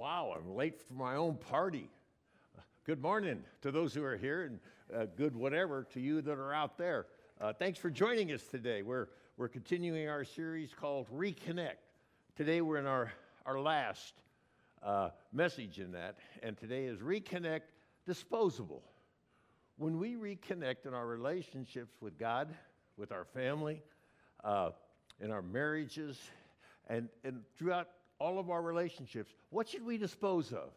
Wow, I'm late for my own party. Good morning to those who are here, and uh, good whatever to you that are out there. Uh, thanks for joining us today. We're, we're continuing our series called Reconnect. Today we're in our, our last uh, message in that, and today is Reconnect Disposable. When we reconnect in our relationships with God, with our family, uh, in our marriages, and, and throughout all of our relationships, what should we dispose of?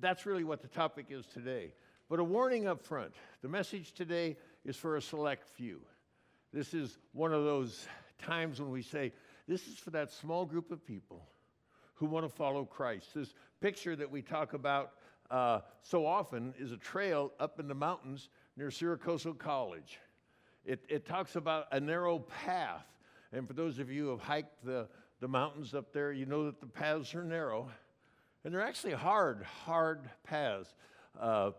That's really what the topic is today. But a warning up front the message today is for a select few. This is one of those times when we say, this is for that small group of people who want to follow Christ. This picture that we talk about uh, so often is a trail up in the mountains near Siracoso College. It, it talks about a narrow path. And for those of you who have hiked the, the mountains up there, you know that the paths are narrow. And they're actually hard, hard paths uh,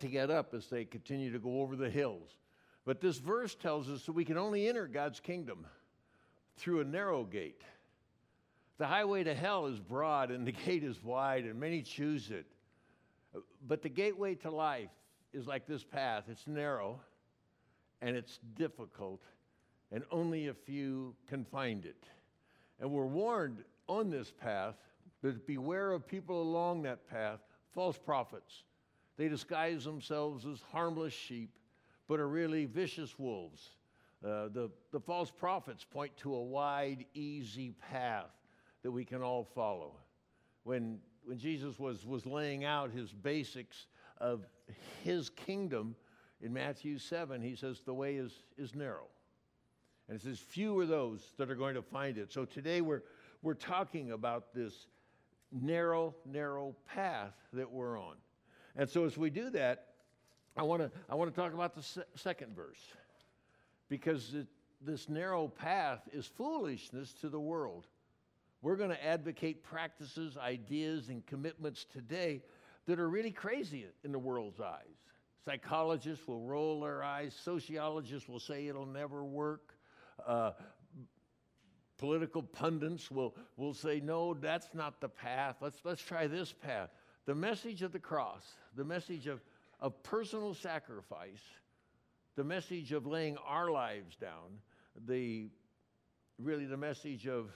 to get up as they continue to go over the hills. But this verse tells us that we can only enter God's kingdom through a narrow gate. The highway to hell is broad and the gate is wide, and many choose it. But the gateway to life is like this path it's narrow and it's difficult, and only a few can find it. And we're warned on this path that beware of people along that path, false prophets. They disguise themselves as harmless sheep, but are really vicious wolves. Uh, the, the false prophets point to a wide, easy path that we can all follow. When, when Jesus was, was laying out his basics of his kingdom in Matthew 7, he says, The way is, is narrow. And it says, Few are those that are going to find it. So today we're, we're talking about this narrow, narrow path that we're on. And so as we do that, I want to I want to talk about the se- second verse because it, this narrow path is foolishness to the world. We're going to advocate practices, ideas, and commitments today that are really crazy in the world's eyes. Psychologists will roll their eyes, sociologists will say it'll never work. Uh, political pundits will, will say, no, that's not the path. Let's, let's try this path. The message of the cross, the message of, of personal sacrifice, the message of laying our lives down, the really the message of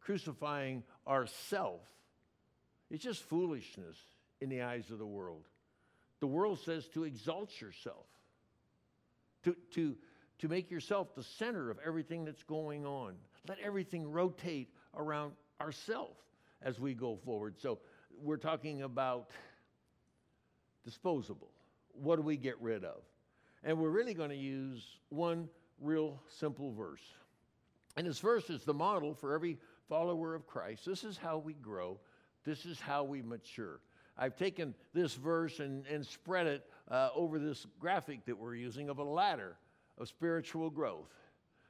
crucifying ourself, it's just foolishness in the eyes of the world. The world says to exalt yourself, to, to, to make yourself the center of everything that's going on. Let everything rotate around ourselves as we go forward. So we're talking about disposable. What do we get rid of? And we're really going to use one real simple verse. And this verse is the model for every follower of Christ. This is how we grow, this is how we mature. I've taken this verse and, and spread it uh, over this graphic that we're using of a ladder of spiritual growth.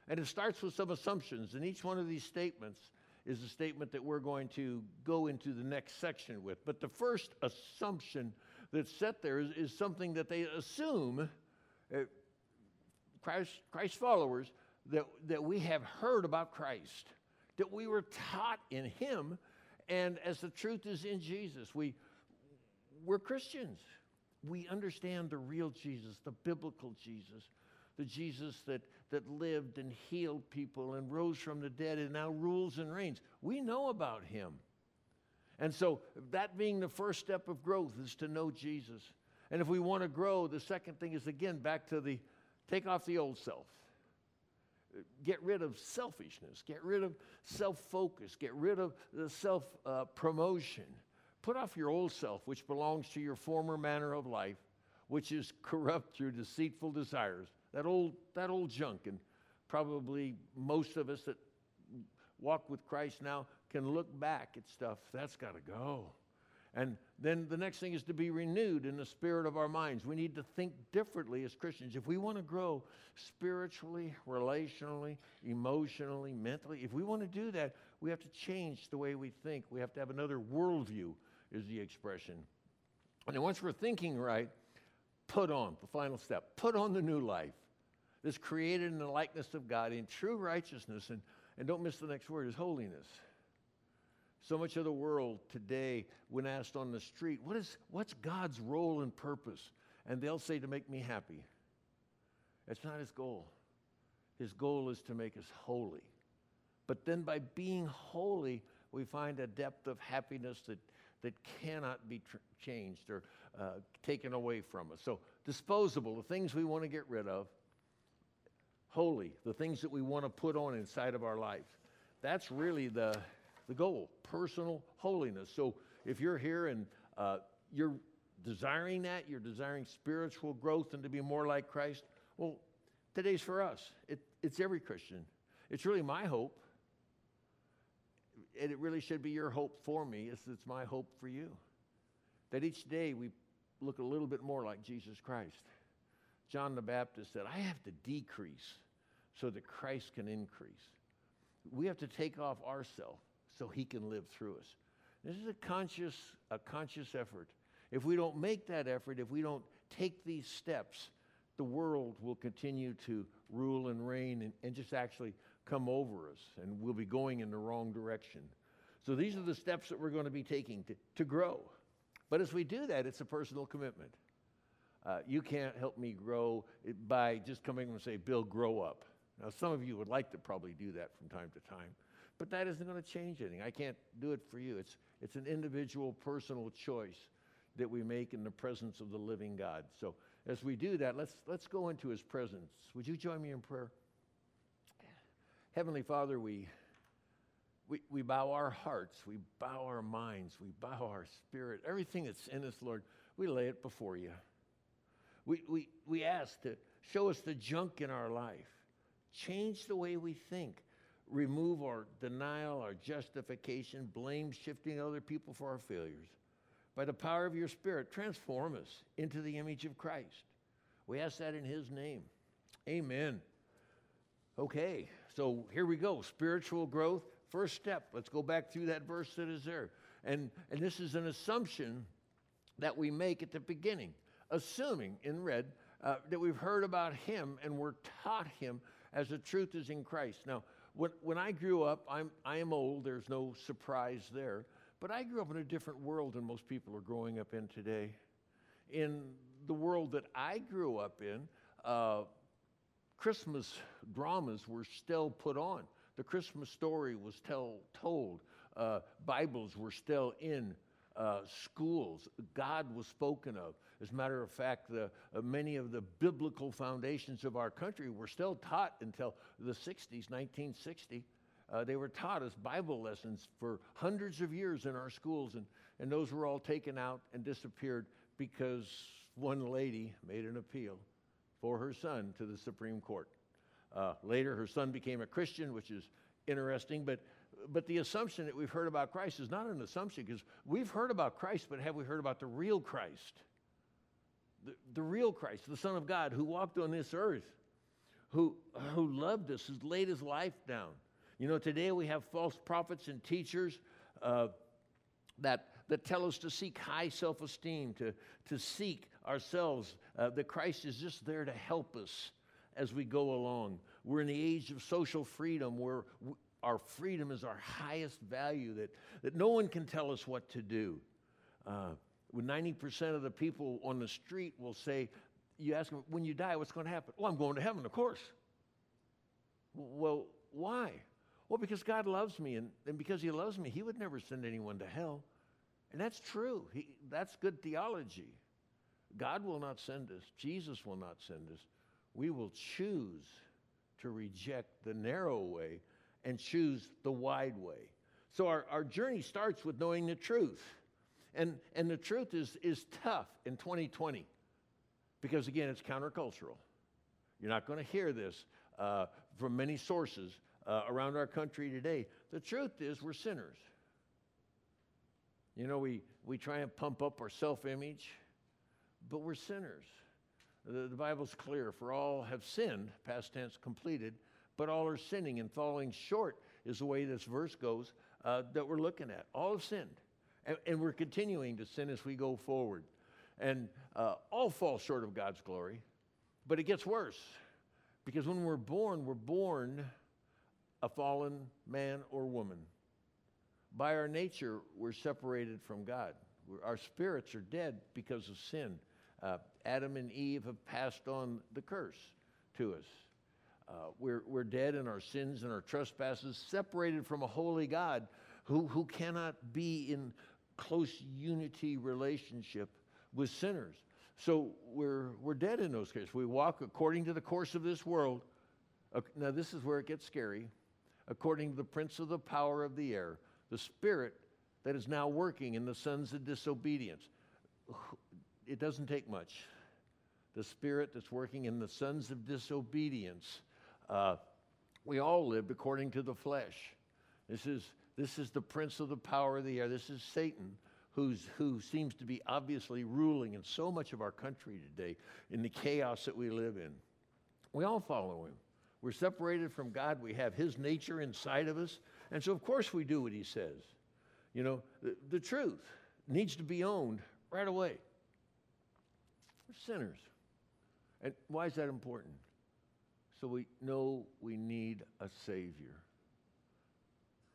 And it starts with some assumptions, and each one of these statements is a statement that we're going to go into the next section with. But the first assumption that's set there is, is something that they assume, uh, Christ, Christ followers, that, that we have heard about Christ, that we were taught in Him, and as the truth is in Jesus, we, we're Christians. We understand the real Jesus, the biblical Jesus, the Jesus that, that lived and healed people and rose from the dead and now rules and reigns. We know about him. And so, that being the first step of growth is to know Jesus. And if we want to grow, the second thing is again back to the take off the old self. Get rid of selfishness, get rid of self focus, get rid of the self uh, promotion. Put off your old self, which belongs to your former manner of life, which is corrupt through deceitful desires that old, that old junk. And probably most of us that walk with Christ now can look back at stuff. That's got to go. And then the next thing is to be renewed in the spirit of our minds. We need to think differently as Christians. If we want to grow spiritually, relationally, emotionally, mentally, if we want to do that, we have to change the way we think. We have to have another worldview, is the expression. And then once we're thinking right, put on the final step put on the new life that's created in the likeness of God in true righteousness. And, and don't miss the next word is holiness. So much of the world today, when asked on the street, what is, what's God's role and purpose? And they'll say, to make me happy. It's not his goal. His goal is to make us holy. But then by being holy, we find a depth of happiness that, that cannot be tr- changed or uh, taken away from us. So, disposable, the things we want to get rid of, holy, the things that we want to put on inside of our life. That's really the, the goal personal holiness. So, if you're here and uh, you're desiring that, you're desiring spiritual growth and to be more like Christ, well, today's for us. It, it's every Christian. It's really my hope. And it really should be your hope for me. It's, it's my hope for you. That each day we look a little bit more like Jesus Christ. John the Baptist said, I have to decrease so that Christ can increase. We have to take off ourself so he can live through us. This is a conscious, a conscious effort. If we don't make that effort, if we don't take these steps, the world will continue to rule and reign and, and just actually come over us, and we'll be going in the wrong direction. So these are the steps that we're going to be taking to, to grow. But as we do that, it's a personal commitment. Uh, you can't help me grow by just coming and say, Bill, grow up. Now, some of you would like to probably do that from time to time, but that isn't going to change anything. I can't do it for you. It's, it's an individual, personal choice that we make in the presence of the living God. So as we do that, let's, let's go into his presence. Would you join me in prayer? Heavenly Father, we, we, we bow our hearts, we bow our minds, we bow our spirit, everything that's in us, Lord, we lay it before you. We, we, we ask to show us the junk in our life, change the way we think, remove our denial, our justification, blame shifting other people for our failures. By the power of your Spirit, transform us into the image of Christ. We ask that in His name. Amen. Okay, so here we go spiritual growth. First step. Let's go back through that verse that is there. And, and this is an assumption that we make at the beginning, assuming in red uh, that we've heard about Him and we're taught Him as the truth is in Christ. Now, when, when I grew up, I'm, I am old, there's no surprise there, but I grew up in a different world than most people are growing up in today. In the world that I grew up in, uh, Christmas dramas were still put on. The Christmas story was tell, told. Uh, Bibles were still in uh, schools. God was spoken of. As a matter of fact, the, uh, many of the biblical foundations of our country were still taught until the 60s, 1960. Uh, they were taught as Bible lessons for hundreds of years in our schools, and, and those were all taken out and disappeared because one lady made an appeal for her son to the Supreme Court. Uh, later, her son became a Christian, which is interesting, but, but the assumption that we've heard about Christ is not an assumption because we've heard about Christ, but have we heard about the real Christ? The, the real Christ, the Son of God, who walked on this earth, who, who loved us, who's laid his life down. You know, today we have false prophets and teachers uh, that, that tell us to seek high self esteem, to, to seek ourselves, uh, that Christ is just there to help us as we go along. We're in the age of social freedom where our freedom is our highest value, that, that no one can tell us what to do. Uh, 90% of the people on the street will say, You ask them, when you die, what's going to happen? Well, I'm going to heaven, of course. Well, why? Well, because God loves me, and, and because He loves me, He would never send anyone to hell. And that's true. He, that's good theology. God will not send us, Jesus will not send us. We will choose to reject the narrow way and choose the wide way. So our, our journey starts with knowing the truth. And, and the truth is, is tough in 2020 because, again, it's countercultural. You're not going to hear this uh, from many sources uh, around our country today. The truth is, we're sinners. You know, we, we try and pump up our self image, but we're sinners. The, the Bible's clear for all have sinned, past tense completed, but all are sinning and falling short, is the way this verse goes uh, that we're looking at. All have sinned. And, and, we're continuing to sin as we go forward. And uh, all fall short of God's glory. But it gets worse because when we're born, we're born a fallen man or woman. by our nature, we're separated from God. We're, our spirits are dead because of sin. Uh, Adam and Eve have passed on the curse to us. Uh, we're, we're dead in our sins and our trespasses, separated from a holy God who, who cannot be in close unity relationship with sinners. So we're, we're dead in those cases. We walk according to the course of this world. Now, this is where it gets scary. According to the prince of the power of the air, the spirit that is now working in the sons of disobedience. It doesn't take much. The spirit that's working in the sons of disobedience. Uh, we all lived according to the flesh. This is, this is the prince of the power of the air. This is Satan who's, who seems to be obviously ruling in so much of our country today in the chaos that we live in. We all follow him. We're separated from God. We have his nature inside of us. And so, of course, we do what he says. You know, the, the truth needs to be owned right away. We're sinners. And why is that important? So we know we need a Savior.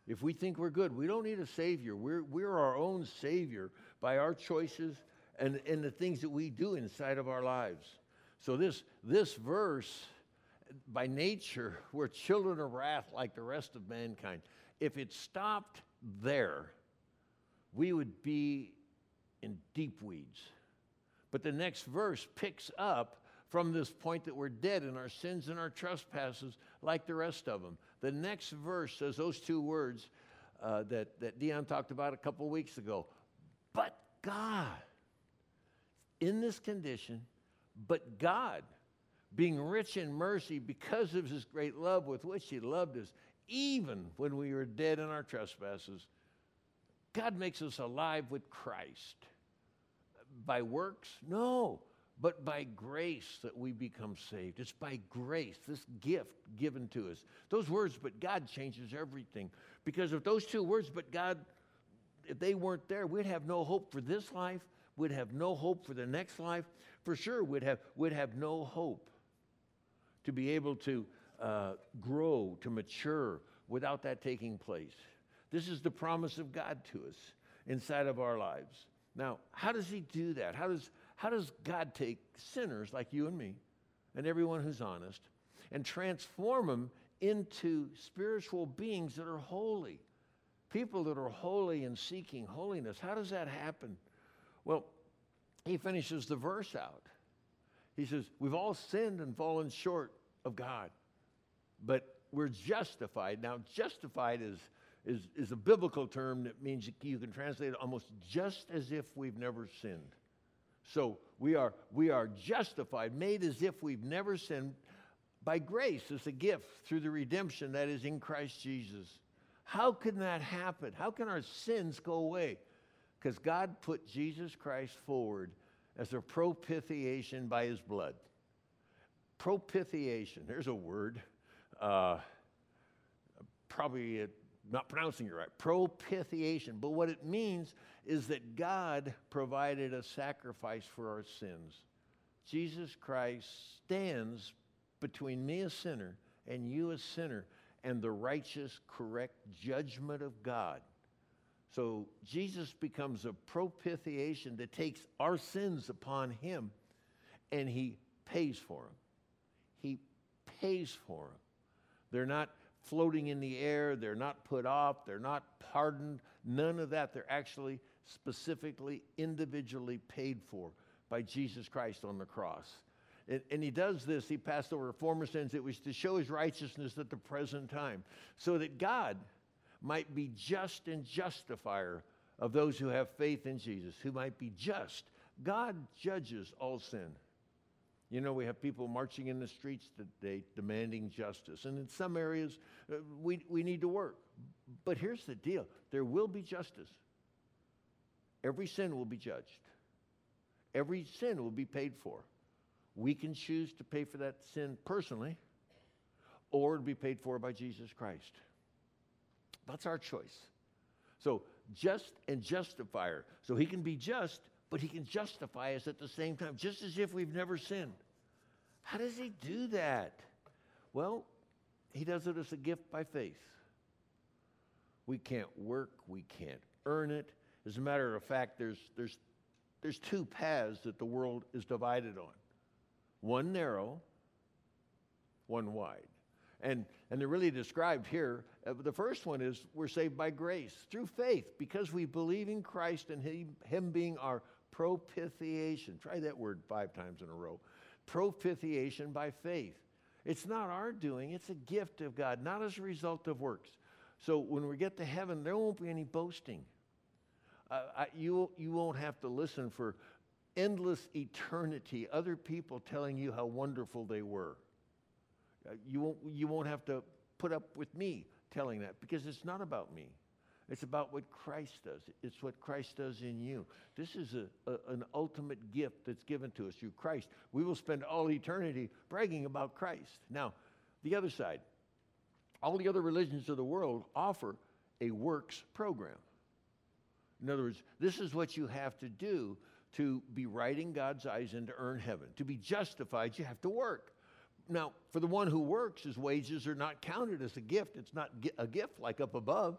If we think we're good, we don't need a Savior. We're, we're our own Savior by our choices and, and the things that we do inside of our lives. So, this, this verse, by nature, we're children of wrath like the rest of mankind. If it stopped there, we would be in deep weeds. But the next verse picks up from this point that we're dead in our sins and our trespasses like the rest of them. The next verse says those two words uh, that, that Dion talked about a couple weeks ago. But God, in this condition, but God, being rich in mercy because of his great love with which he loved us, even when we were dead in our trespasses, God makes us alive with Christ. By works? No but by grace that we become saved. It's by grace, this gift given to us. Those words, but God changes everything. Because if those two words, but God, if they weren't there, we'd have no hope for this life, we'd have no hope for the next life. For sure, we'd have, we'd have no hope to be able to uh, grow, to mature without that taking place. This is the promise of God to us inside of our lives. Now, how does He do that? How does, how does God take sinners like you and me and everyone who's honest and transform them into spiritual beings that are holy? People that are holy and seeking holiness. How does that happen? Well, he finishes the verse out. He says, We've all sinned and fallen short of God, but we're justified. Now, justified is, is, is a biblical term that means you can translate it almost just as if we've never sinned. So we are, we are justified, made as if we've never sinned by grace as a gift through the redemption that is in Christ Jesus. How can that happen? How can our sins go away? Because God put Jesus Christ forward as a propitiation by his blood. Propitiation, there's a word. Uh, probably not pronouncing it right. Propitiation. But what it means is that God provided a sacrifice for our sins. Jesus Christ stands between me, a sinner, and you, a sinner, and the righteous, correct judgment of God. So Jesus becomes a propitiation that takes our sins upon him and he pays for them. He pays for them. They're not floating in the air, they're not put off, they're not pardoned, none of that. They're actually specifically, individually paid for by Jesus Christ on the cross. And, and, he does this, he passed over former sins. It was to show his righteousness at the present time, so that God might be just and justifier of those who have faith in Jesus, who might be just. God judges all sin. You know, we have people marching in the streets today demanding justice. And in some areas, uh, we, we need to work. But here's the deal there will be justice. Every sin will be judged, every sin will be paid for. We can choose to pay for that sin personally, or to be paid for by Jesus Christ. That's our choice. So, just and justifier. So, he can be just, but he can justify us at the same time, just as if we've never sinned. How does he do that? Well, he does it as a gift by faith. We can't work, we can't earn it. As a matter of fact, there's, there's, there's two paths that the world is divided on one narrow, one wide. And, and they're really described here. Uh, the first one is we're saved by grace through faith because we believe in Christ and him, him being our propitiation. Try that word five times in a row. Propitiation by faith. It's not our doing, it's a gift of God, not as a result of works. So when we get to heaven, there won't be any boasting. Uh, I, you, you won't have to listen for endless eternity, other people telling you how wonderful they were. Uh, you, won't, you won't have to put up with me telling that because it's not about me. It's about what Christ does. It's what Christ does in you. This is a, a, an ultimate gift that's given to us through Christ. We will spend all eternity bragging about Christ. Now, the other side all the other religions of the world offer a works program. In other words, this is what you have to do to be right in God's eyes and to earn heaven. To be justified, you have to work. Now, for the one who works, his wages are not counted as a gift. It's not a gift like up above.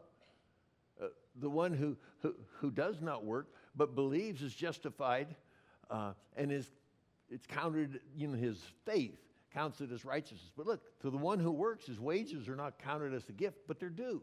The one who, who, who does not work but believes is justified uh, and is it's counted in his faith counts it as righteousness. But look, to the one who works, his wages are not counted as a gift, but they're due.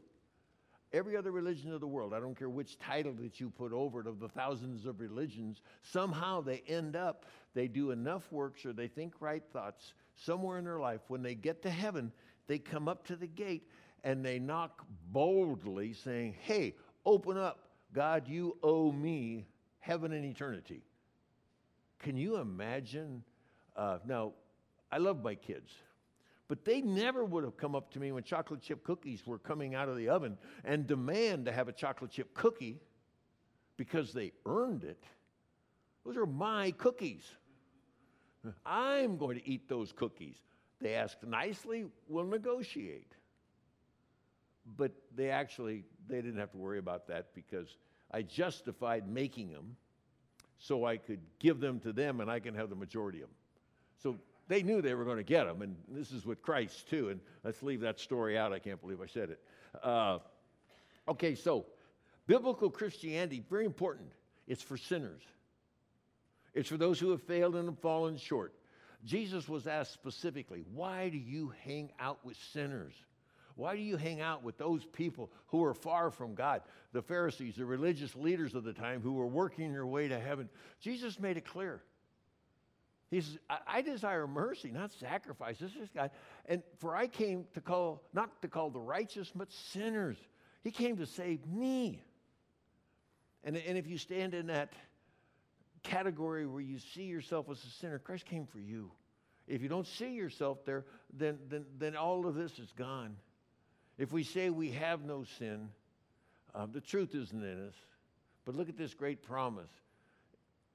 Every other religion of the world, I don't care which title that you put over it of the thousands of religions, somehow they end up, they do enough works or they think right thoughts somewhere in their life. When they get to heaven, they come up to the gate and they knock boldly, saying, Hey, open up. God, you owe me heaven and eternity. Can you imagine? Uh, now, I love my kids. But they never would have come up to me when chocolate chip cookies were coming out of the oven and demand to have a chocolate chip cookie because they earned it. Those are my cookies. I'm going to eat those cookies. They ask nicely, we'll negotiate. But they actually they didn't have to worry about that because I justified making them so I could give them to them and I can have the majority of them. So they knew they were going to get them, and this is with Christ too. And let's leave that story out. I can't believe I said it. Uh, okay, so biblical Christianity, very important. It's for sinners. It's for those who have failed and have fallen short. Jesus was asked specifically, Why do you hang out with sinners? Why do you hang out with those people who are far from God? The Pharisees, the religious leaders of the time who were working their way to heaven. Jesus made it clear. He says, I, I desire mercy, not sacrifice. This is God. And for I came to call, not to call the righteous, but sinners. He came to save me. And, and if you stand in that category where you see yourself as a sinner, Christ came for you. If you don't see yourself there, then, then, then all of this is gone. If we say we have no sin, uh, the truth isn't in us. But look at this great promise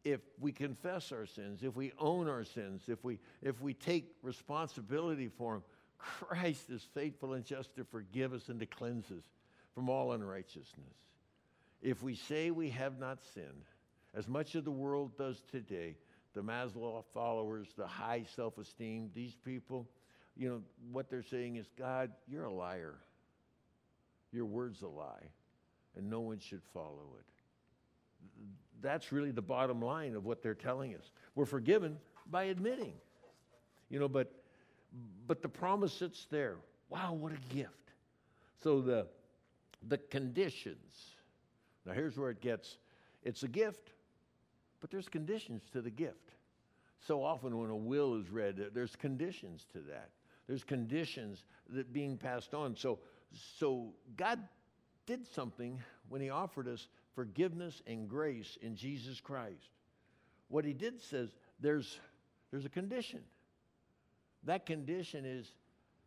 if we confess our sins, if we own our sins, if we, if we take responsibility for them, Christ is faithful and just to forgive us and to cleanse us from all unrighteousness. If we say we have not sinned, as much of the world does today, the Maslow followers, the high self esteem, these people, you know, what they're saying is, God, you're a liar. Your word's a lie, and no one should follow it that's really the bottom line of what they're telling us. We're forgiven by admitting. You know, but but the promise sits there. Wow, what a gift. So the the conditions. Now here's where it gets it's a gift, but there's conditions to the gift. So often when a will is read, there's conditions to that. There's conditions that being passed on. So so God did something when he offered us forgiveness and grace in Jesus Christ. What he did says there's, there's a condition. That condition is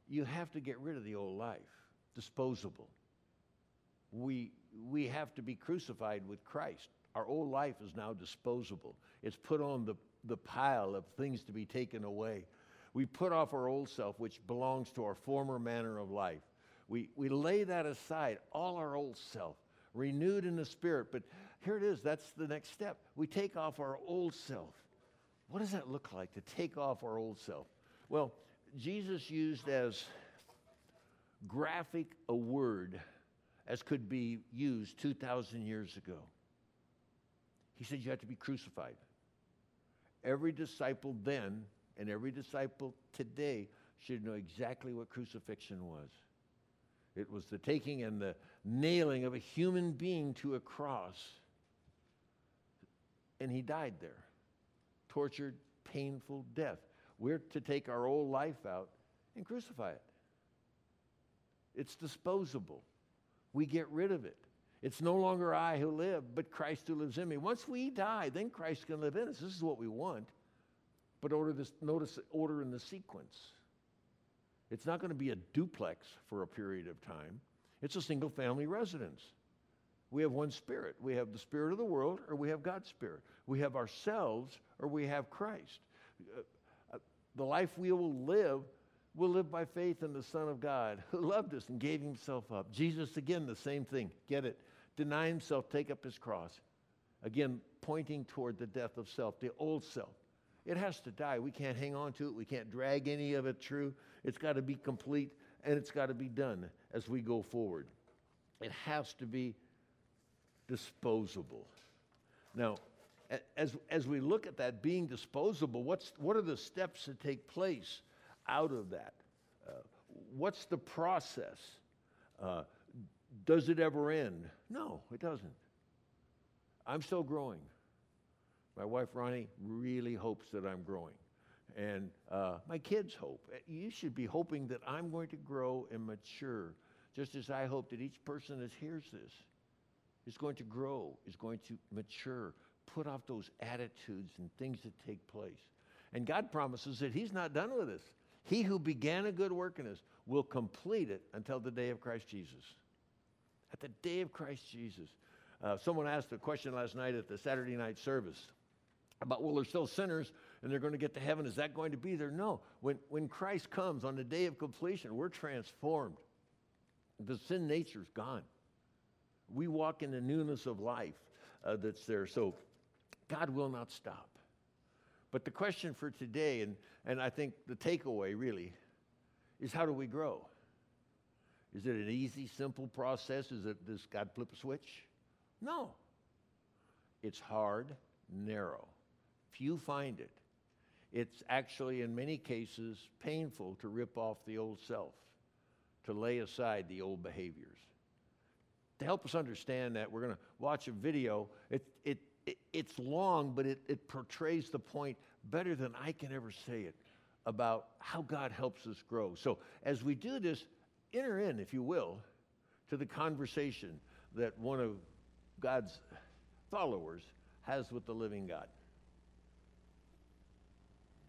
you have to get rid of the old life, disposable. We, we have to be crucified with Christ. Our old life is now disposable. It's put on the, the pile of things to be taken away. We put off our old self, which belongs to our former manner of life. We, we lay that aside, all our old self, renewed in the spirit. But here it is that's the next step. We take off our old self. What does that look like to take off our old self? Well, Jesus used as graphic a word as could be used 2,000 years ago. He said you had to be crucified. Every disciple then and every disciple today should know exactly what crucifixion was. It was the taking and the nailing of a human being to a cross. And he died there. Tortured, painful death. We're to take our old life out and crucify it. It's disposable. We get rid of it. It's no longer I who live, but Christ who lives in me. Once we die, then Christ can live in us. This is what we want. But order this, notice order in the sequence. It's not going to be a duplex for a period of time. It's a single family residence. We have one spirit. We have the spirit of the world or we have God's spirit. We have ourselves or we have Christ. Uh, uh, the life we will live we'll live by faith in the Son of God who loved us and gave himself up. Jesus, again, the same thing. Get it? Deny himself, take up his cross. Again, pointing toward the death of self, the old self. It has to die. We can't hang on to it. We can't drag any of it through. It's got to be complete and it's got to be done as we go forward. It has to be disposable. Now, as, as we look at that being disposable, what's, what are the steps that take place out of that? Uh, what's the process? Uh, does it ever end? No, it doesn't. I'm still growing. My wife Ronnie really hopes that I'm growing. And uh, my kids hope. Uh, you should be hoping that I'm going to grow and mature, just as I hope that each person that hears this is going to grow, is going to mature, put off those attitudes and things that take place. And God promises that He's not done with us. He who began a good work in us will complete it until the day of Christ Jesus. At the day of Christ Jesus. Uh, someone asked a question last night at the Saturday night service about, well, they're still sinners and they're going to get to heaven. Is that going to be there? No. When, when Christ comes on the day of completion, we're transformed. The sin nature's gone. We walk in the newness of life uh, that's there. So God will not stop. But the question for today, and, and I think the takeaway really, is how do we grow? Is it an easy, simple process? Is it does God flip a switch? No. It's hard, narrow. Few find it. It's actually, in many cases, painful to rip off the old self, to lay aside the old behaviors. To help us understand that, we're going to watch a video. It, it, it, it's long, but it, it portrays the point better than I can ever say it about how God helps us grow. So, as we do this, enter in, if you will, to the conversation that one of God's followers has with the living God.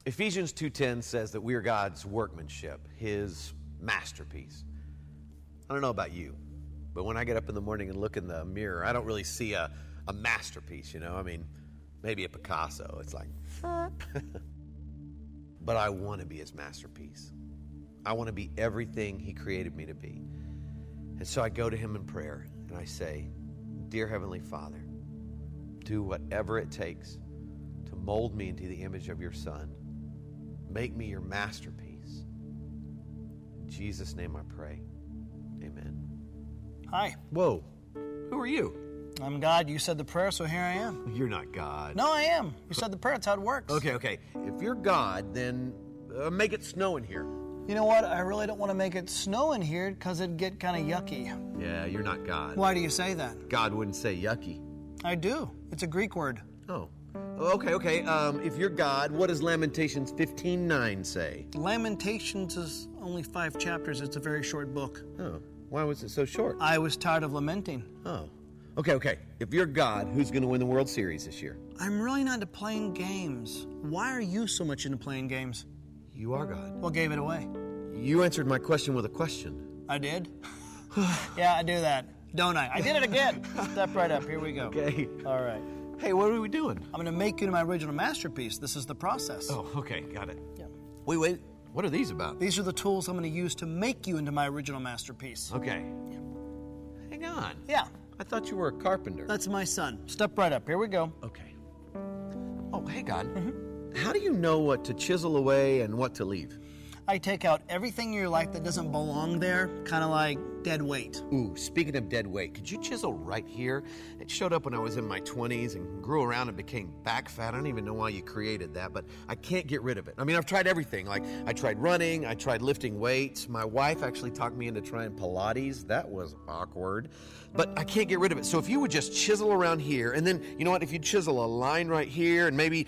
Ephesians 2:10 says that we are God's workmanship, his masterpiece. I don't know about you, but when I get up in the morning and look in the mirror, I don't really see a, a masterpiece, you know? I mean, maybe a Picasso. It's like But I want to be his masterpiece. I want to be everything he created me to be. And so I go to him in prayer and I say, Dear Heavenly Father, do whatever it takes to mold me into the image of your Son Make me your masterpiece. In Jesus' name I pray. Amen. Hi. Whoa. Who are you? I'm God. You said the prayer, so here I am. You're not God. No, I am. You said the prayer. That's how it works. Okay, okay. If you're God, then uh, make it snow in here. You know what? I really don't want to make it snow in here because it'd get kind of yucky. Yeah, you're not God. Why do you say that? God wouldn't say yucky. I do. It's a Greek word. Oh. Okay, okay. Um, if you're God, what does Lamentations 15:9 say? Lamentations is only five chapters. It's a very short book. Oh, why was it so short? I was tired of lamenting. Oh, okay, okay. If you're God, who's going to win the World Series this year? I'm really not into playing games. Why are you so much into playing games? You are God. What gave it away? You answered my question with a question. I did. yeah, I do that, don't I? I did it again. Step right up. Here we go. Okay. All right. Hey, what are we doing? I'm going to make you my original masterpiece. This is the process. Oh, okay, got it. Yeah. Wait, wait. What are these about? These are the tools I'm going to use to make you into my original masterpiece. Okay. Hang on. Yeah. I thought you were a carpenter. That's my son. Step right up. Here we go. Okay. Oh, hey, God. Mm-hmm. How do you know what to chisel away and what to leave? I take out everything in your life that doesn't belong there, kind of like dead weight. Ooh, speaking of dead weight, could you chisel right here? It showed up when I was in my 20s and grew around and became back fat. I don't even know why you created that, but I can't get rid of it. I mean, I've tried everything. Like, I tried running, I tried lifting weights. My wife actually talked me into trying Pilates. That was awkward, but I can't get rid of it. So if you would just chisel around here, and then, you know what, if you chisel a line right here and maybe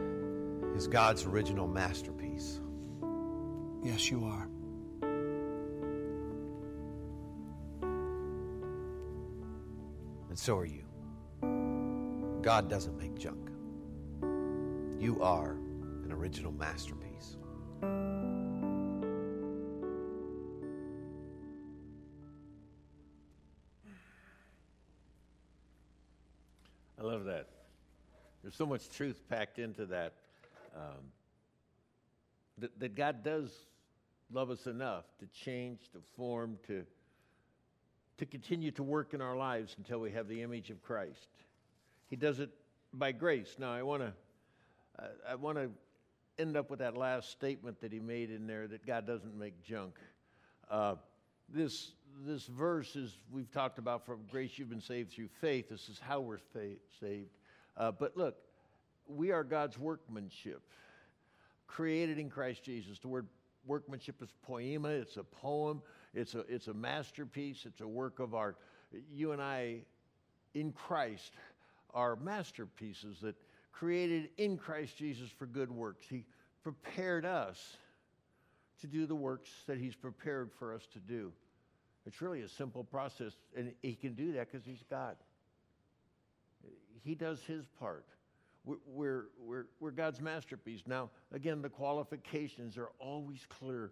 is God's original masterpiece. Yes, you are. And so are you. God doesn't make junk. You are an original masterpiece. I love that. There's so much truth packed into that. Um, that, that God does love us enough to change, to form, to, to continue to work in our lives until we have the image of Christ. He does it by grace. Now, I want to I, I want to end up with that last statement that he made in there that God doesn't make junk. Uh, this, this verse is, we've talked about from grace you've been saved through faith. This is how we're fa- saved. Uh, but look, we are God's workmanship, created in Christ Jesus. The word workmanship is poema, it's a poem, it's a, it's a masterpiece, it's a work of art. You and I, in Christ, are masterpieces that created in Christ Jesus for good works. He prepared us to do the works that He's prepared for us to do. It's really a simple process, and He can do that because He's God. He does His part. We're, we're, we're God's masterpiece. Now, again, the qualifications are always clear.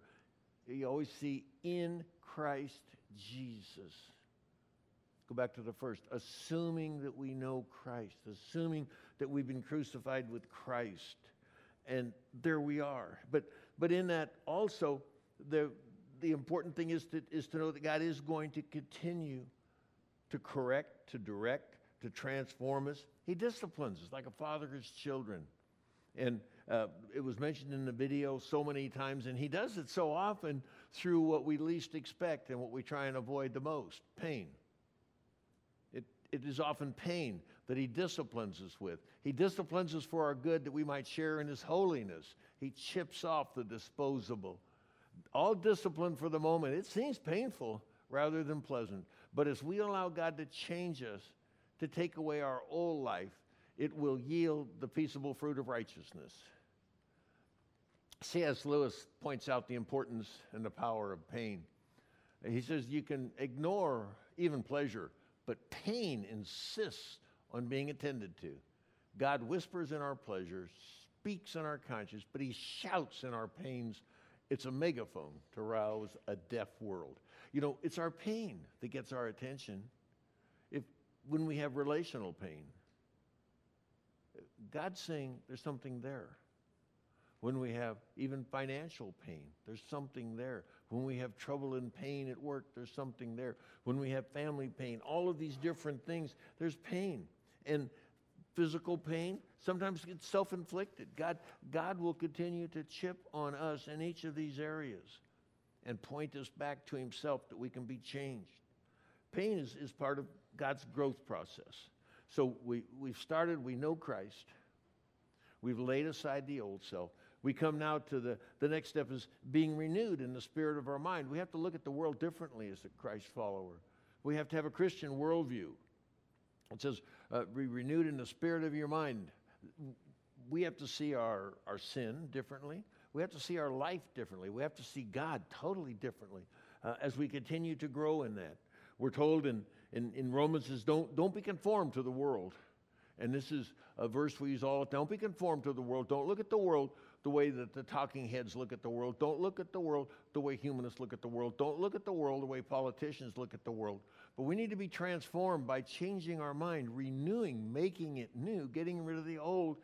You always see in Christ Jesus. Go back to the first. Assuming that we know Christ, assuming that we've been crucified with Christ. And there we are. But, but in that also, the, the important thing is to, is to know that God is going to continue to correct, to direct, to transform us. He disciplines us like a father his children. And uh, it was mentioned in the video so many times, and he does it so often through what we least expect and what we try and avoid the most pain. It, it is often pain that he disciplines us with. He disciplines us for our good that we might share in his holiness. He chips off the disposable. All discipline for the moment, it seems painful rather than pleasant. But as we allow God to change us, to take away our old life, it will yield the peaceable fruit of righteousness. C.S. Lewis points out the importance and the power of pain. He says you can ignore even pleasure, but pain insists on being attended to. God whispers in our pleasures, speaks in our conscience, but he shouts in our pains. It's a megaphone to rouse a deaf world. You know, it's our pain that gets our attention. When we have relational pain, God's saying there's something there. When we have even financial pain, there's something there. When we have trouble and pain at work, there's something there. When we have family pain, all of these different things, there's pain. And physical pain, sometimes it's self inflicted. God, God will continue to chip on us in each of these areas and point us back to Himself that we can be changed. Pain is, is part of God's growth process. So we, we've started, we know Christ. We've laid aside the old self. We come now to the, the next step is being renewed in the spirit of our mind. We have to look at the world differently as a Christ follower. We have to have a Christian worldview. It says, uh, be renewed in the spirit of your mind. We have to see our, our sin differently. We have to see our life differently. We have to see God totally differently uh, as we continue to grow in that. We're told in, in, in Romans says, don't, don't be conformed to the world. And this is a verse we use all the time. Don't be conformed to the world. Don't look at the world the way that the talking heads look at the world. Don't look at the world the way humanists look at the world. Don't look at the world the way politicians look at the world. But we need to be transformed by changing our mind, renewing, making it new, getting rid of the old,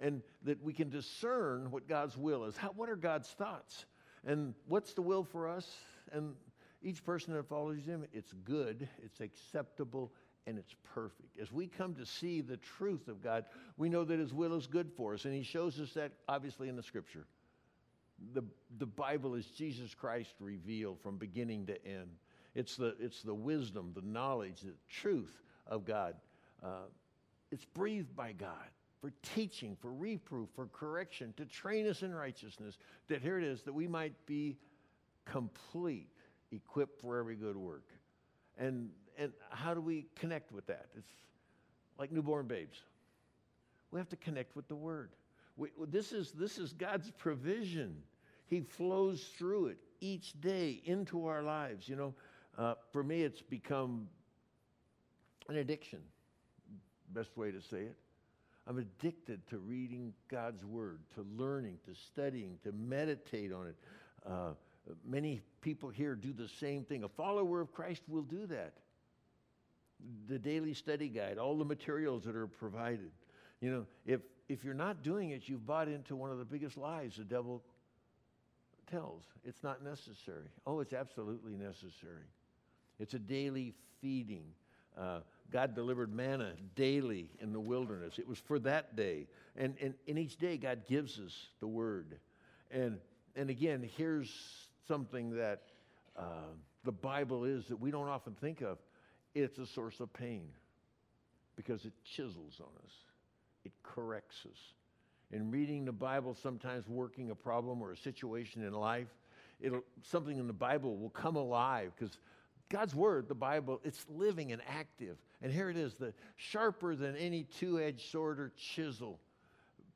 and that we can discern what God's will is. How, what are God's thoughts? And what's the will for us? And each person that follows him, it's good, it's acceptable, and it's perfect. As we come to see the truth of God, we know that His will is good for us. And He shows us that obviously in the Scripture. The, the Bible is Jesus Christ revealed from beginning to end. It's the, it's the wisdom, the knowledge, the truth of God. Uh, it's breathed by God for teaching, for reproof, for correction, to train us in righteousness. That here it is, that we might be complete, equipped for every good work. And and how do we connect with that? It's like newborn babes. We have to connect with the Word. We, this, is, this is God's provision. He flows through it each day into our lives. You know, uh, for me, it's become an addiction, best way to say it. I'm addicted to reading God's Word, to learning, to studying, to meditate on it. Uh, many people here do the same thing. A follower of Christ will do that the daily study guide, all the materials that are provided. You know, if, if you're not doing it, you've bought into one of the biggest lies the devil tells. It's not necessary. Oh, it's absolutely necessary. It's a daily feeding Uh, God delivered manna daily in the wilderness. It was for that day. And, and, and each day, God gives us the word. And, and again, here's something that uh, the Bible is that we don't often think of it's a source of pain because it chisels on us, it corrects us. In reading the Bible, sometimes working a problem or a situation in life, it'll, something in the Bible will come alive because God's word, the Bible, it's living and active. And here it is, the sharper than any two-edged sword or chisel,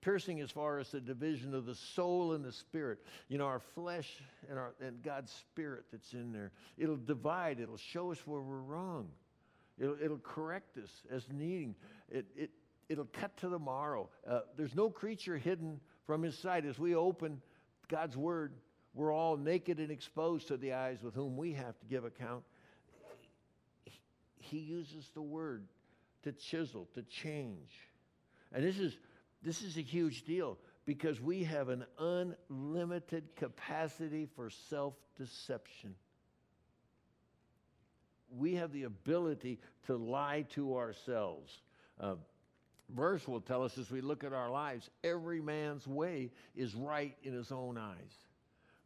piercing as far as the division of the soul and the spirit. You know, our flesh and our and God's spirit that's in there. It'll divide, it'll show us where we're wrong. It'll, it'll correct us as needing. It, it, it'll cut to the marrow. Uh, there's no creature hidden from his sight. As we open God's word, we're all naked and exposed to the eyes with whom we have to give account. He uses the word to chisel, to change. And this is, this is a huge deal because we have an unlimited capacity for self deception. We have the ability to lie to ourselves. Uh, verse will tell us as we look at our lives every man's way is right in his own eyes.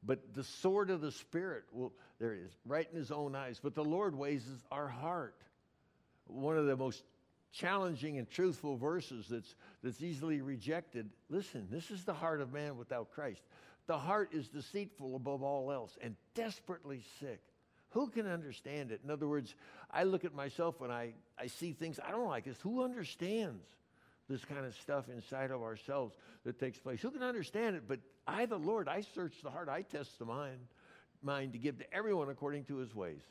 But the sword of the Spirit, will, there it is, right in his own eyes. But the Lord weighs our heart one of the most challenging and truthful verses that's, that's easily rejected. Listen, this is the heart of man without Christ. The heart is deceitful above all else and desperately sick. Who can understand it? In other words, I look at myself when I, I see things I don't like this. Who understands this kind of stuff inside of ourselves that takes place? Who can understand it? But I, the Lord, I search the heart, I test the mind, mind to give to everyone according to his ways.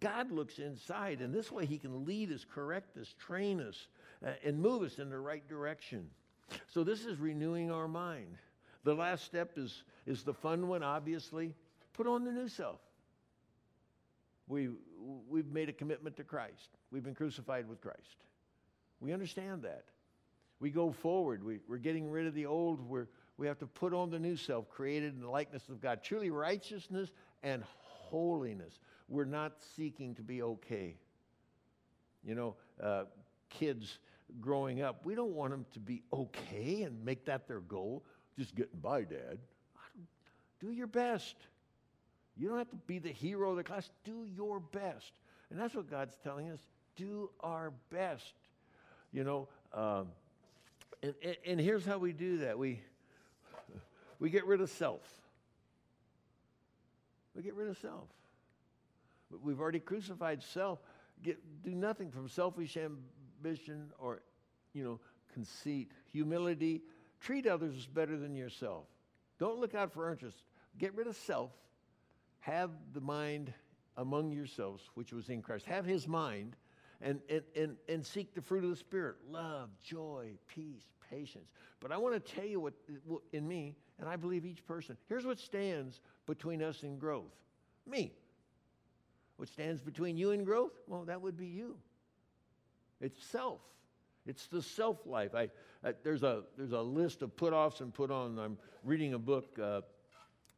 God looks inside, and this way He can lead us, correct us, train us, uh, and move us in the right direction. So, this is renewing our mind. The last step is, is the fun one, obviously. Put on the new self. We, we've made a commitment to Christ, we've been crucified with Christ. We understand that. We go forward, we, we're getting rid of the old, we're, we have to put on the new self, created in the likeness of God. Truly, righteousness and holiness we're not seeking to be okay. You know, uh, kids growing up, we don't want them to be okay and make that their goal. Just getting by, Dad. Do your best. You don't have to be the hero of the class. Do your best. And that's what God's telling us. Do our best. You know, um, and, and, and here's how we do that we, we get rid of self. We get rid of self. We've already crucified self. Get, do nothing from selfish ambition or, you know, conceit, humility. Treat others better than yourself. Don't look out for interest. Get rid of self. Have the mind among yourselves, which was in Christ. Have his mind and, and, and, and seek the fruit of the Spirit love, joy, peace, patience. But I want to tell you what in me, and I believe each person, here's what stands between us and growth me. What stands between you and growth? Well, that would be you. It's self. It's the self life. I, I, there's, a, there's a list of put offs and put on. I'm reading a book uh,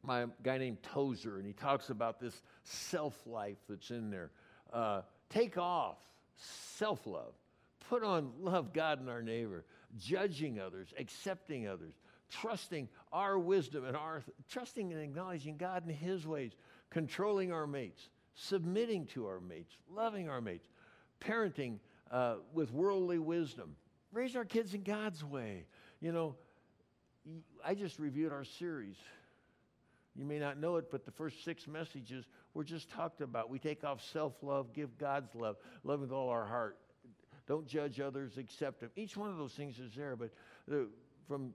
by a guy named Tozer, and he talks about this self life that's in there. Uh, take off self love. Put on love God and our neighbor, judging others, accepting others, trusting our wisdom and our trusting and acknowledging God in His ways, controlling our mates, submitting to our mates, loving our mates, parenting uh, with worldly wisdom. Raise our kids in God's way. You know, I just reviewed our series. You may not know it, but the first six messages were just talked about. We take off self love, give God's love, love with all our heart. Don't judge others, accept them. Each one of those things is there, but the, from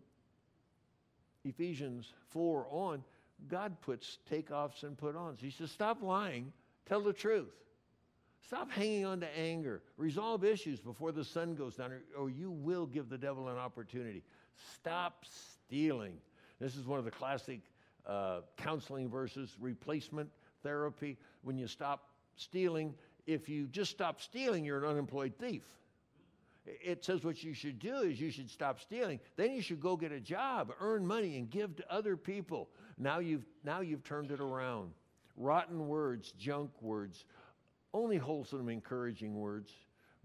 Ephesians 4 on, God puts takeoffs and put ons. He says, Stop lying Tell the truth. Stop hanging on to anger. Resolve issues before the sun goes down, or, or you will give the devil an opportunity. Stop stealing. This is one of the classic uh, counseling verses replacement therapy. When you stop stealing, if you just stop stealing, you're an unemployed thief. It says what you should do is you should stop stealing. Then you should go get a job, earn money, and give to other people. Now you've, now you've turned it around rotten words, junk words, only wholesome, encouraging words.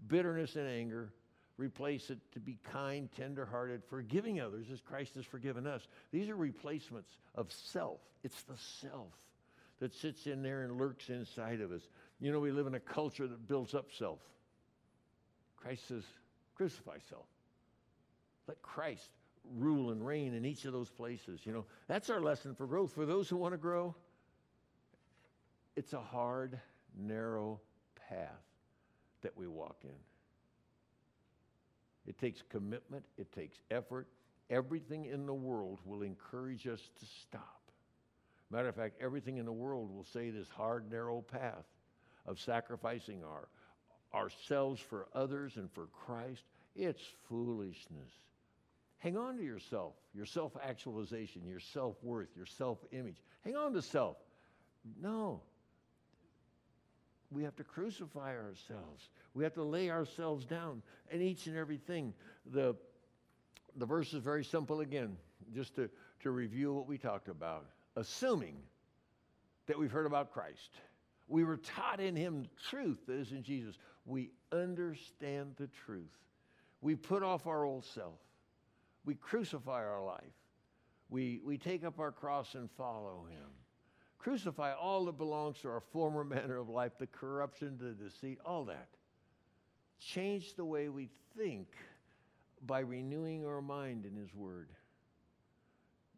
Bitterness and anger, replace it to be kind, tenderhearted, forgiving others as Christ has forgiven us. These are replacements of self. It's the self that sits in there and lurks inside of us. You know, we live in a culture that builds up self. Christ says, crucify self. Let Christ rule and reign in each of those places. You know, that's our lesson for growth. For those who want to grow, it's a hard, narrow path that we walk in. It takes commitment, it takes effort. Everything in the world will encourage us to stop. Matter of fact, everything in the world will say this hard, narrow path of sacrificing our, ourselves for others and for Christ, it's foolishness. Hang on to yourself, your self actualization, your self worth, your self image. Hang on to self. No. We have to crucify ourselves. We have to lay ourselves down in each and everything. The, the verse is very simple again, just to, to review what we talked about. Assuming that we've heard about Christ, we were taught in Him truth that is in Jesus. We understand the truth. We put off our old self. We crucify our life. We, we take up our cross and follow Him. Crucify all that belongs to our former manner of life, the corruption, the deceit, all that. Change the way we think by renewing our mind in His Word.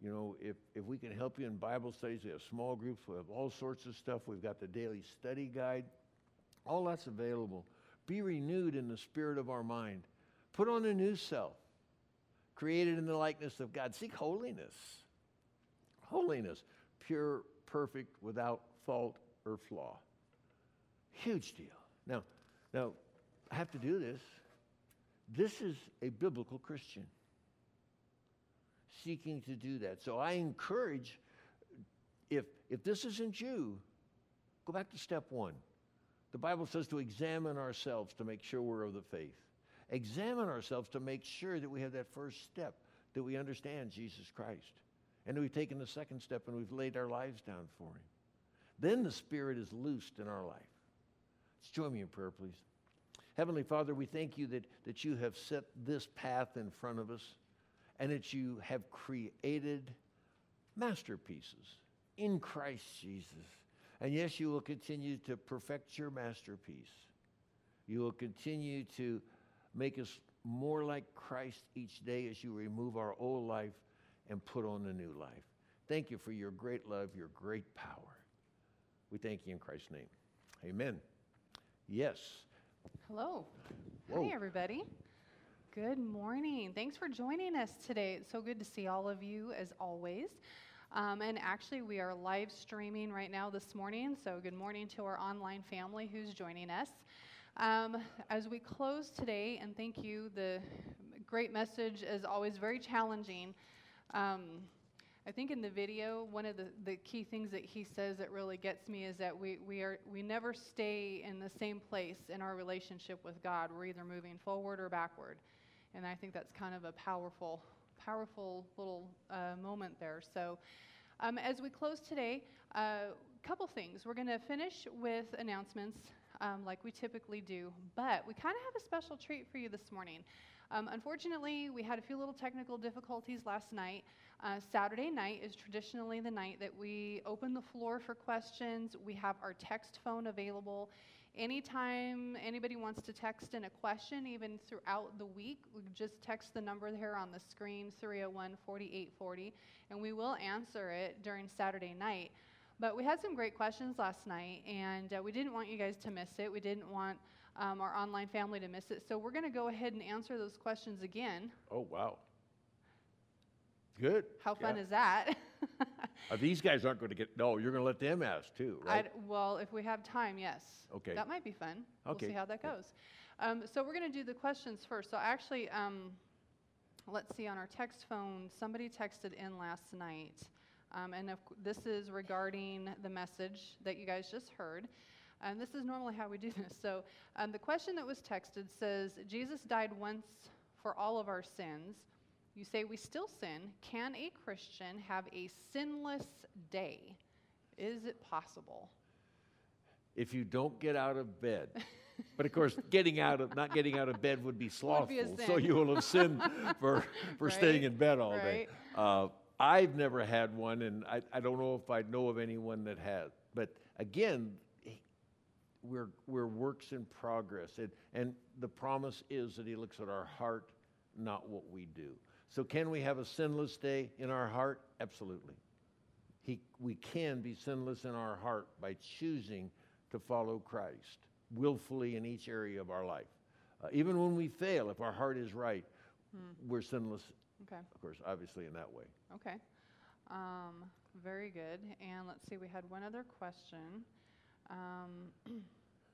You know, if, if we can help you in Bible studies, we have small groups, we have all sorts of stuff. We've got the daily study guide. All that's available. Be renewed in the spirit of our mind. Put on a new self, created in the likeness of God. Seek holiness. Holiness, pure, perfect, without fault or flaw. Huge deal. Now, now, I have to do this. This is a biblical Christian seeking to do that. So I encourage, if, if this isn't you, go back to step one. The Bible says to examine ourselves to make sure we're of the faith. Examine ourselves to make sure that we have that first step, that we understand Jesus Christ. And we've taken the second step and we've laid our lives down for Him. Then the Spirit is loosed in our life. Let's join me in prayer, please. Heavenly Father, we thank you that, that you have set this path in front of us and that you have created masterpieces in Christ Jesus. And yes, you will continue to perfect your masterpiece. You will continue to make us more like Christ each day as you remove our old life and put on a new life. Thank you for your great love, your great power. We thank you in Christ's name. Amen. Yes. Hello. Whoa. Hi, everybody. Good morning. Thanks for joining us today. It's so good to see all of you as always. Um, and actually, we are live streaming right now this morning. So, good morning to our online family who's joining us. Um, as we close today, and thank you, the great message is always very challenging. Um, I think in the video, one of the, the key things that he says that really gets me is that we, we, are, we never stay in the same place in our relationship with God. We're either moving forward or backward. And I think that's kind of a powerful, powerful little uh, moment there. So um, as we close today, a uh, couple things. We're going to finish with announcements um, like we typically do, but we kind of have a special treat for you this morning. Um, unfortunately, we had a few little technical difficulties last night. Uh, Saturday night is traditionally the night that we open the floor for questions. We have our text phone available. Anytime anybody wants to text in a question, even throughout the week, just text the number there on the screen, 301 4840, and we will answer it during Saturday night. But we had some great questions last night, and uh, we didn't want you guys to miss it. We didn't want um, our online family to miss it. So we're going to go ahead and answer those questions again. Oh, wow. Good. How fun Yeah. is that? Uh, these guys aren't going to get, no, you're going to let them ask too, right? I'd, well, if we have time, yes. Okay. That might be fun. We'll Okay. see how that goes. Um, so we're going to do the questions first. So actually, um, let's see, on our text phone, somebody texted in last night. Um, and if, this is regarding the message that you guys just heard. And this is normally how we do this. So um, the question that was texted says Jesus died once for all of our sins. You say we still sin. Can a Christian have a sinless day? Is it possible? if you don't get out of bed. But of course, getting out of not getting out of bed would be slothful, be so you will have sinned for for staying in bed all day. Uh, I've never had one, and I, I don't know if I know of anyone that has. But again, we're, we're works in progress. And, and the promise is that He looks at our heart, not what we do. So, can we have a sinless day in our heart? Absolutely. He, we can be sinless in our heart by choosing to follow Christ willfully in each area of our life. Uh, even when we fail, if our heart is right, we're sinless, Okay. of course, obviously, in that way. Okay. Um, very good. And let's see, we had one other question. Um,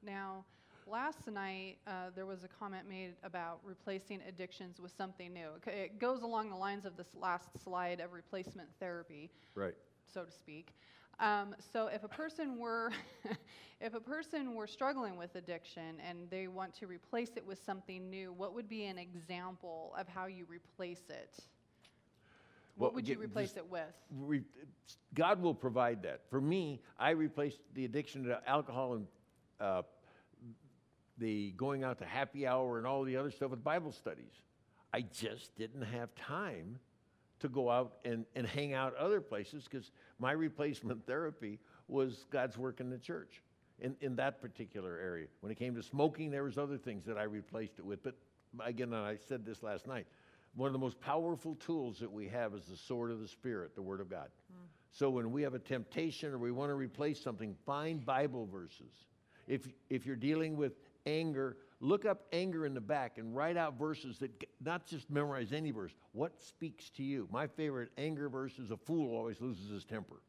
now, last night uh, there was a comment made about replacing addictions with something new. It goes along the lines of this last slide of replacement therapy Right. so to speak. Um, so if a person were, if a person were struggling with addiction and they want to replace it with something new, what would be an example of how you replace it? What would you replace just- it with? re- God will provide that. For me, I replaced the addiction to alcohol and uh, the going out to happy hour and all the other stuff with Bible studies. I just didn't have time to go out and, and hang out other places because my replacement therapy was God's work in the church in, in that particular area. When it came to smoking, there was other things that I replaced it with. But again, and I said this last night, one of the most powerful tools that we have is the sword of the Spirit, the Word of God. So when we have a temptation or we want to replace something, find Bible verses. If, if you're dealing with anger, look up anger in the back and write out verses that not just memorize any verse. What speaks to you? My favorite anger verse is a fool always loses his temper.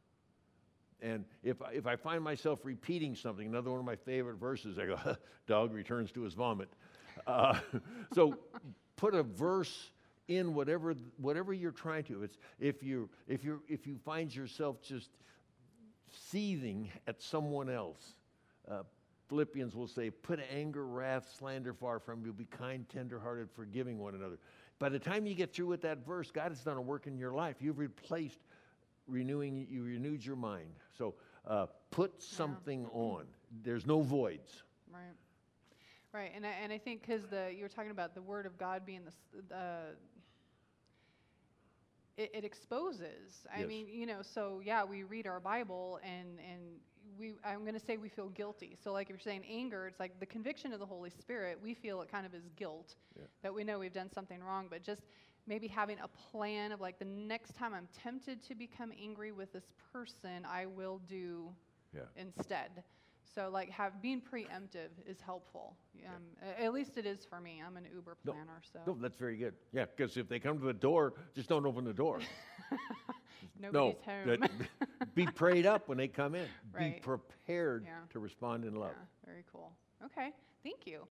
And if, if I find myself repeating something, another one of my favorite verses, I go, dog returns to his vomit. Uh, so put a verse in whatever, whatever you're trying to. It's, if, you, if, you if you find yourself just seething at someone else, uh, Philippians will say, Put anger, wrath, slander far from you. Be kind, tenderhearted, forgiving one another. By the time you get through with that verse, God has done a work in your life. You've replaced renewing, you renewed your mind. So uh, put something on. There's no voids. Right. Right, and I, and I think because the you were talking about the Word of God being the the it, it exposes. I Yes. mean, you know, so yeah, we read our Bible and and we I'm going to say we feel guilty. So like if you're saying anger, it's like the conviction of the Holy Spirit. We feel it kind of as guilt Yeah. that we know we've done something wrong, but just maybe having a plan of like the next time I'm tempted to become angry with this person, I will do Yeah. instead. So like have being preemptive is helpful. Um, a- At least it is for me. I'm an Uber No, planner, so No, that's very good. Yeah, because if they come to the door, just don't open the door. nobody's no, home. that- be prayed up when they come in. Be prepared Yeah. to respond in love. yeah, very cool. Okay, thank you.